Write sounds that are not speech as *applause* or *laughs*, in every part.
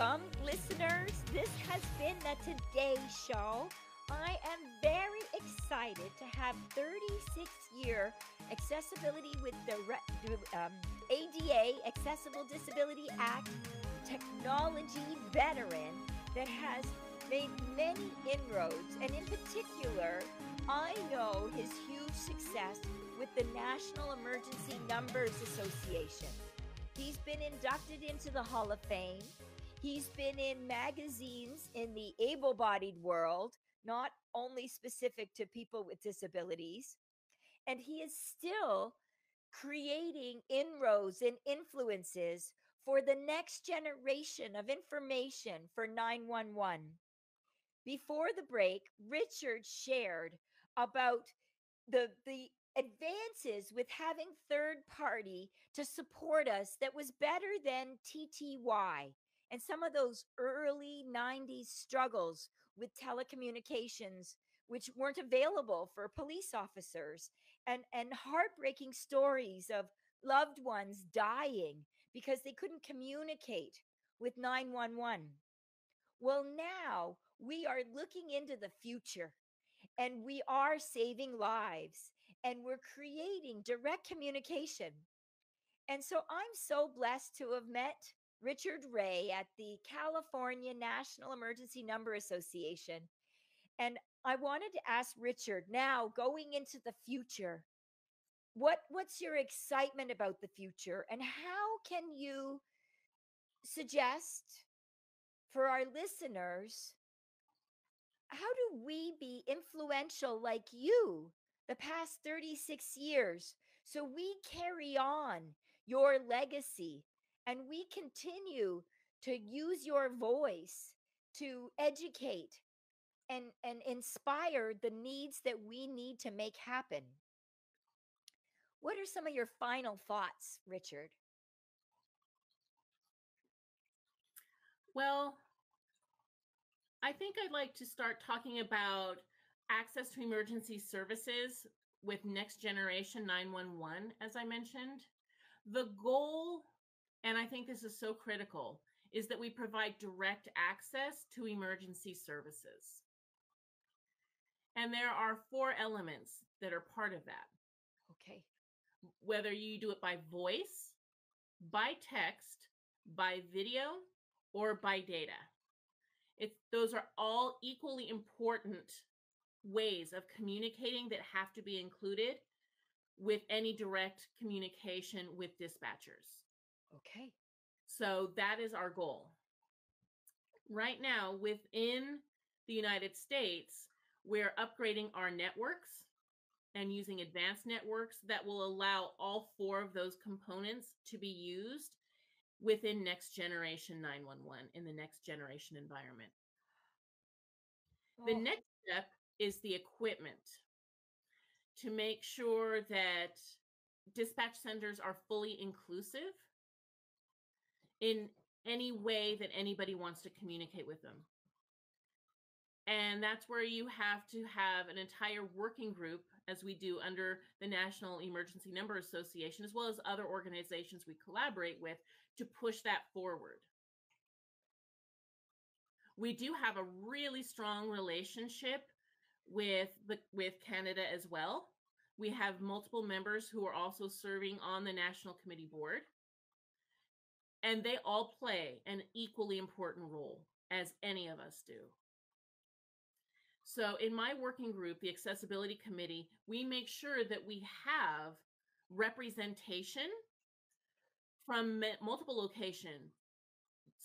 Welcome, listeners. This has been the Today Show. I am very excited to have 36 year Accessibility with the um, ADA, Accessible Disability Act, technology veteran that has made many inroads. And in particular, I know his huge success with the National Emergency Numbers Association. He's been inducted into the Hall of Fame. He's been in magazines in the able bodied world, not only specific to people with disabilities. And he is still creating inroads and influences for the next generation of information for 911. Before the break, Richard shared about the, the advances with having third party to support us that was better than TTY and some of those early 90s struggles with telecommunications which weren't available for police officers and and heartbreaking stories of loved ones dying because they couldn't communicate with 911 well now we are looking into the future and we are saving lives and we're creating direct communication. And so I'm so blessed to have met Richard Ray at the California National Emergency Number Association. And I wanted to ask Richard now going into the future, what what's your excitement about the future and how can you suggest for our listeners how do we be influential like you the past 36 years so we carry on your legacy and we continue to use your voice to educate and, and inspire the needs that we need to make happen. What are some of your final thoughts, Richard? Well, I think I'd like to start talking about access to emergency services with next generation 911, as I mentioned. The goal, and I think this is so critical, is that we provide direct access to emergency services. And there are four elements that are part of that. Okay. Whether you do it by voice, by text, by video, or by data. It's, those are all equally important ways of communicating that have to be included with any direct communication with dispatchers. Okay. So that is our goal. Right now, within the United States, we're upgrading our networks and using advanced networks that will allow all four of those components to be used within next generation 911 in the next generation environment. Oh. The next step is the equipment to make sure that dispatch centers are fully inclusive in any way that anybody wants to communicate with them. And that's where you have to have an entire working group, as we do under the National Emergency Number Association, as well as other organizations we collaborate with, to push that forward. We do have a really strong relationship with the with Canada as well. We have multiple members who are also serving on the National Committee Board. And they all play an equally important role as any of us do. So, in my working group, the Accessibility Committee, we make sure that we have representation from multiple locations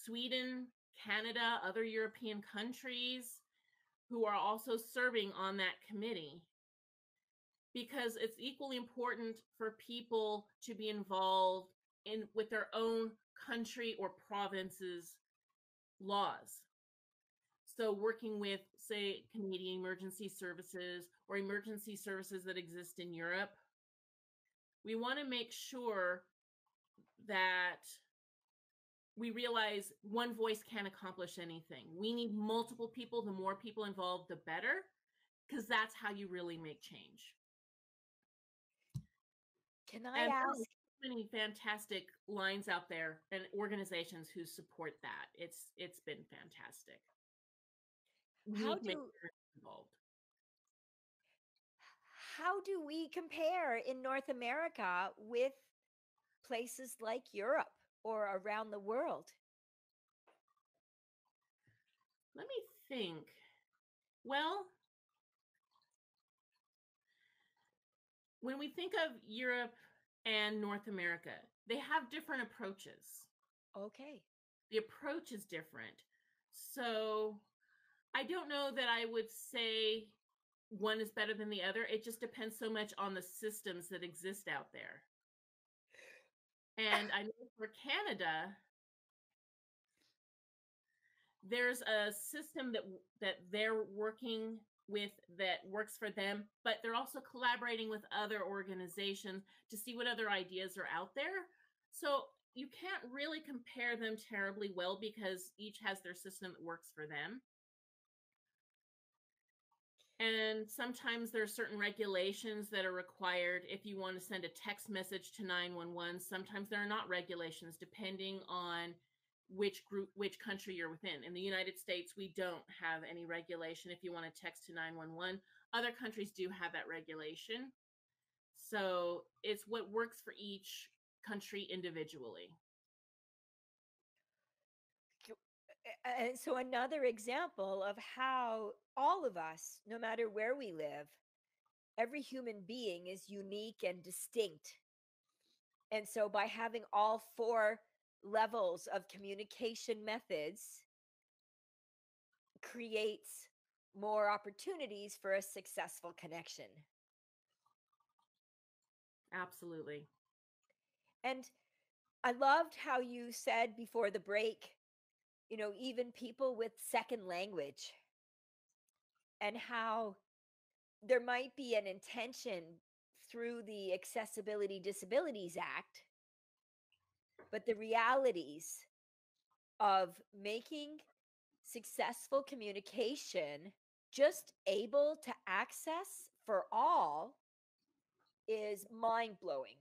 Sweden, Canada, other European countries, who are also serving on that committee because it's equally important for people to be involved in with their own country or province's laws so working with say canadian emergency services or emergency services that exist in europe we want to make sure that we realize one voice can't accomplish anything. We need multiple people. The more people involved, the better, because that's how you really make change. Can I and ask? Oh many fantastic lines out there and organizations who support that. It's it's been fantastic. How need to make do involved. how do we compare in North America with places like Europe or around the world? Let me think. Well, when we think of Europe and North America, they have different approaches. Okay. The approach is different. So I don't know that I would say one is better than the other. It just depends so much on the systems that exist out there. And I *laughs* know for Canada, there's a system that that they're working with that works for them, but they're also collaborating with other organizations to see what other ideas are out there. So you can't really compare them terribly well because each has their system that works for them. And sometimes there are certain regulations that are required if you want to send a text message to 911. Sometimes there are not regulations depending on which group, which country you're within. In the United States, we don't have any regulation if you want to text to 911. Other countries do have that regulation. So it's what works for each country individually. And so, another example of how all of us, no matter where we live, every human being is unique and distinct. And so, by having all four levels of communication methods, creates more opportunities for a successful connection. Absolutely. And I loved how you said before the break, you know, even people with second language, and how there might be an intention through the Accessibility Disabilities Act, but the realities of making successful communication just able to access for all is mind blowing.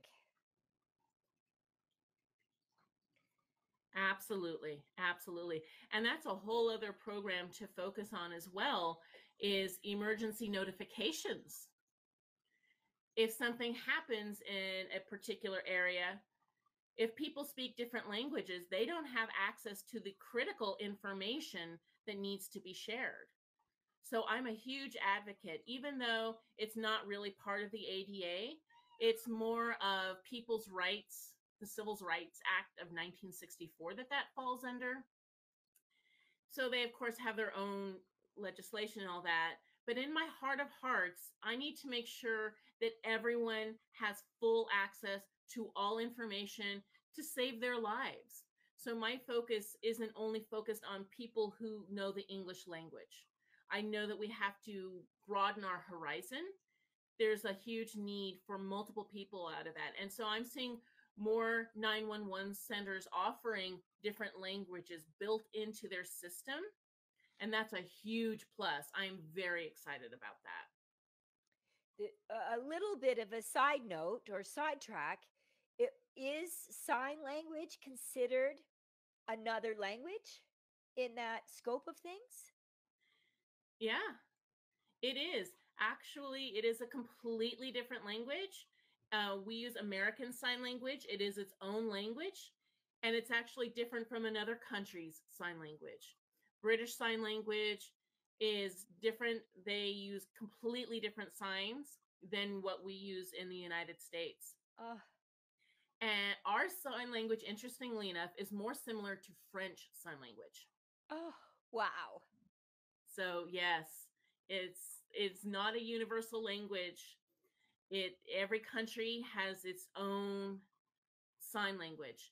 Absolutely. Absolutely. And that's a whole other program to focus on as well is emergency notifications. If something happens in a particular area, if people speak different languages, they don't have access to the critical information that needs to be shared. So I'm a huge advocate, even though it's not really part of the ADA, it's more of people's rights, the Civil Rights Act of 1964 that that falls under. So they, of course, have their own legislation and all that. But in my heart of hearts, I need to make sure that everyone has full access to all information to save their lives. So my focus isn't only focused on people who know the English language. I know that we have to broaden our horizon. There's a huge need for multiple people out of that. And so I'm seeing more 911 centers offering different languages built into their system. And that's a huge plus. I'm very excited about that. A little bit of a side note or sidetrack is sign language considered another language in that scope of things? Yeah, it is. Actually, it is a completely different language. Uh, we use American Sign Language, it is its own language, and it's actually different from another country's sign language. British Sign Language is different, they use completely different signs than what we use in the United States. Uh, And our sign language, interestingly enough, is more similar to French Sign Language. oh, wow. So yes, it's it's not a universal language. It every country has its own sign language.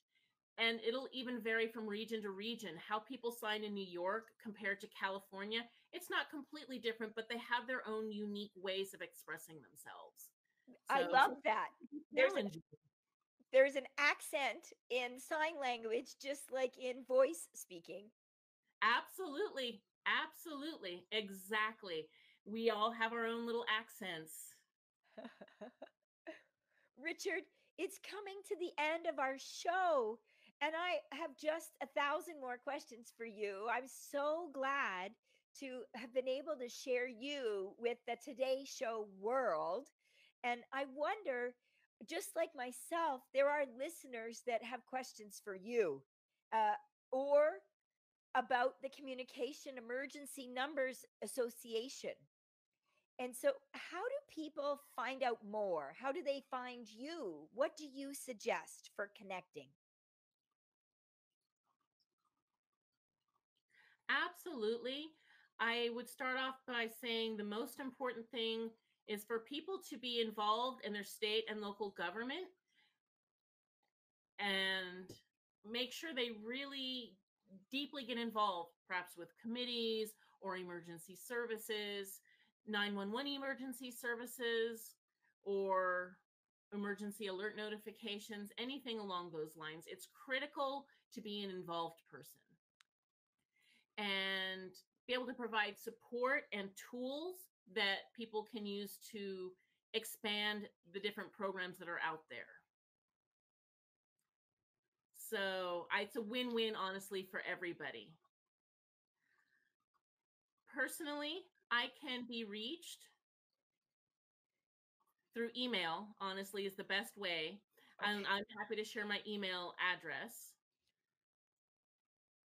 And it'll even vary from region to region. How people sign in New York compared to California, it's not completely different, but they have their own unique ways of expressing themselves. I love that. *laughs* There's challenging. There's an accent in sign language just like in voice speaking. Absolutely. Absolutely. Exactly. We all have our own little accents. *laughs* Richard, it's coming to the end of our show. And I have just a thousand more questions for you. I'm so glad to have been able to share you with the Today Show world. And I wonder, just like myself, there are listeners that have questions for you uh, or about the Communication Emergency Numbers Association. And so, how do people find out more? How do they find you? What do you suggest for connecting? Absolutely. I would start off by saying the most important thing is for people to be involved in their state and local government and make sure they really deeply get involved, perhaps with committees or emergency services, 911 emergency services, or emergency alert notifications, anything along those lines. It's critical to be an involved person and be able to provide support and tools that people can use to expand the different programs that are out there. So it's a win win, honestly, for everybody. Personally, I can be reached through email, honestly, is the best way. Okay. I'm, I'm happy to share my email address.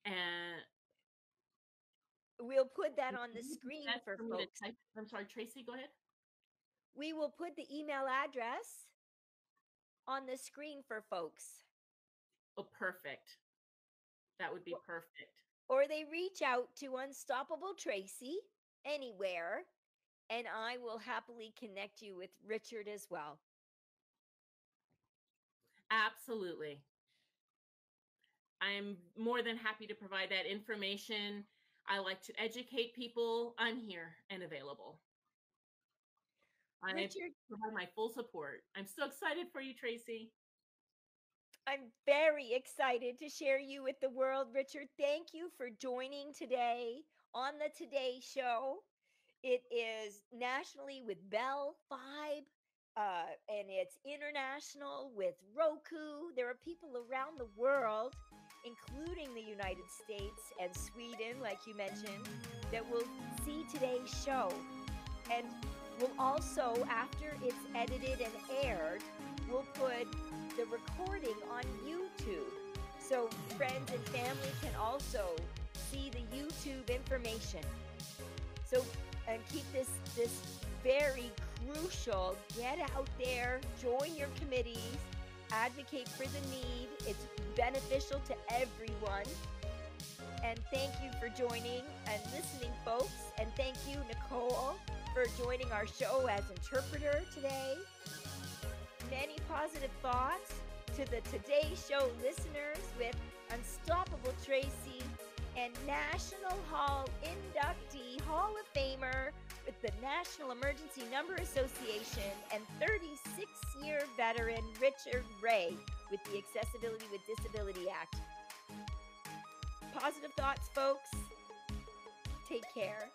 And We'll put that on the screen for, for folks. I'm sorry, Tracy, go ahead. We will put the email address on the screen for folks. Oh, perfect. That would be perfect. Or they reach out to Unstoppable Tracy anywhere, and I will happily connect you with Richard as well. Absolutely. I'm more than happy to provide that information I like to educate people. I'm here and available. I Richard, provide my full support. I'm so excited for you, Tracy. I'm very excited to share you with the world, Richard. Thank you for joining today on the Today Show. It is nationally with Bell Fibe, uh, and it's international with Roku. There are people around the world including the United States and Sweden, like you mentioned, that will see today's show. And we'll also, after it's edited and aired, we'll put the recording on YouTube. So friends and family can also see the YouTube information. So and keep this this very crucial. Get out there, join your committees, advocate for the need. It's beneficial to everyone. And thank you for joining and listening, folks. And thank you, Nicole, for joining our show as interpreter today. Many positive thoughts to the Today Show listeners with Unstoppable Tracy and National Hall inductee, Hall of Famer, with the National Emergency Number Association and 36 year veteran Richard Ray with the Accessibility with Disability Act. Positive thoughts, folks. Take care.